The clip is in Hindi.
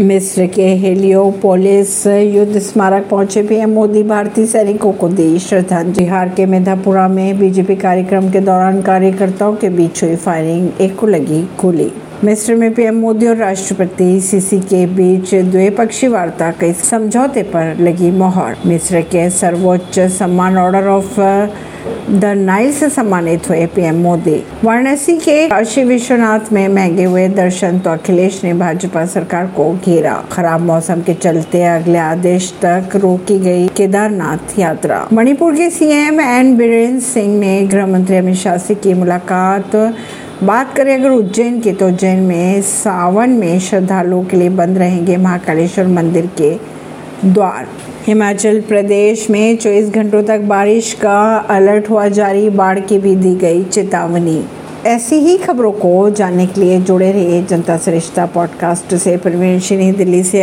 मिस्र के हेलियोपोलिस युद्ध स्मारक पहुँचे पीएम मोदी, भारतीय सैनिकों को दी श्रद्धांजलि। बिहार के मेधापुरा में बीजेपी कार्यक्रम के दौरान कार्यकर्ताओं के बीच हुई फायरिंग, एक को लगी गोली। मिस्र में पीएम मोदी और राष्ट्रपति सीसी के बीच द्विपक्षीय वार्ता के समझौते पर लगी मोहर। मिस्र के सर्वोच्च सम्मान ऑर्डर ऑफ़ द नाइल से सम्मानित हुए पीएम मोदी। वाराणसी के काशी विश्वनाथ में महँगे हुए दर्शन तो अखिलेश ने भाजपा सरकार को घेरा। खराब मौसम के चलते अगले आदेश तक रोकी गई केदारनाथ यात्रा। मणिपुर के सीएम एन बीरेन्द्र सिंह ने गृह मंत्री अमित शाह से की मुलाकात। बात करें अगर उज्जैन की तो उज्जैन में सावन में श्रद्धालुओं के लिए बंद रहेंगे महाकालेश्वर मंदिर के द्वार। हिमाचल प्रदेश में 24 घंटों तक बारिश का अलर्ट हुआ, जारी बाढ़ की भी दी गई चेतावनी। ऐसी ही खबरों को जानने के लिए जुड़े रहिए जनता सरिश्ता पॉडकास्ट से। प्रवीण परवीन दिल्ली से।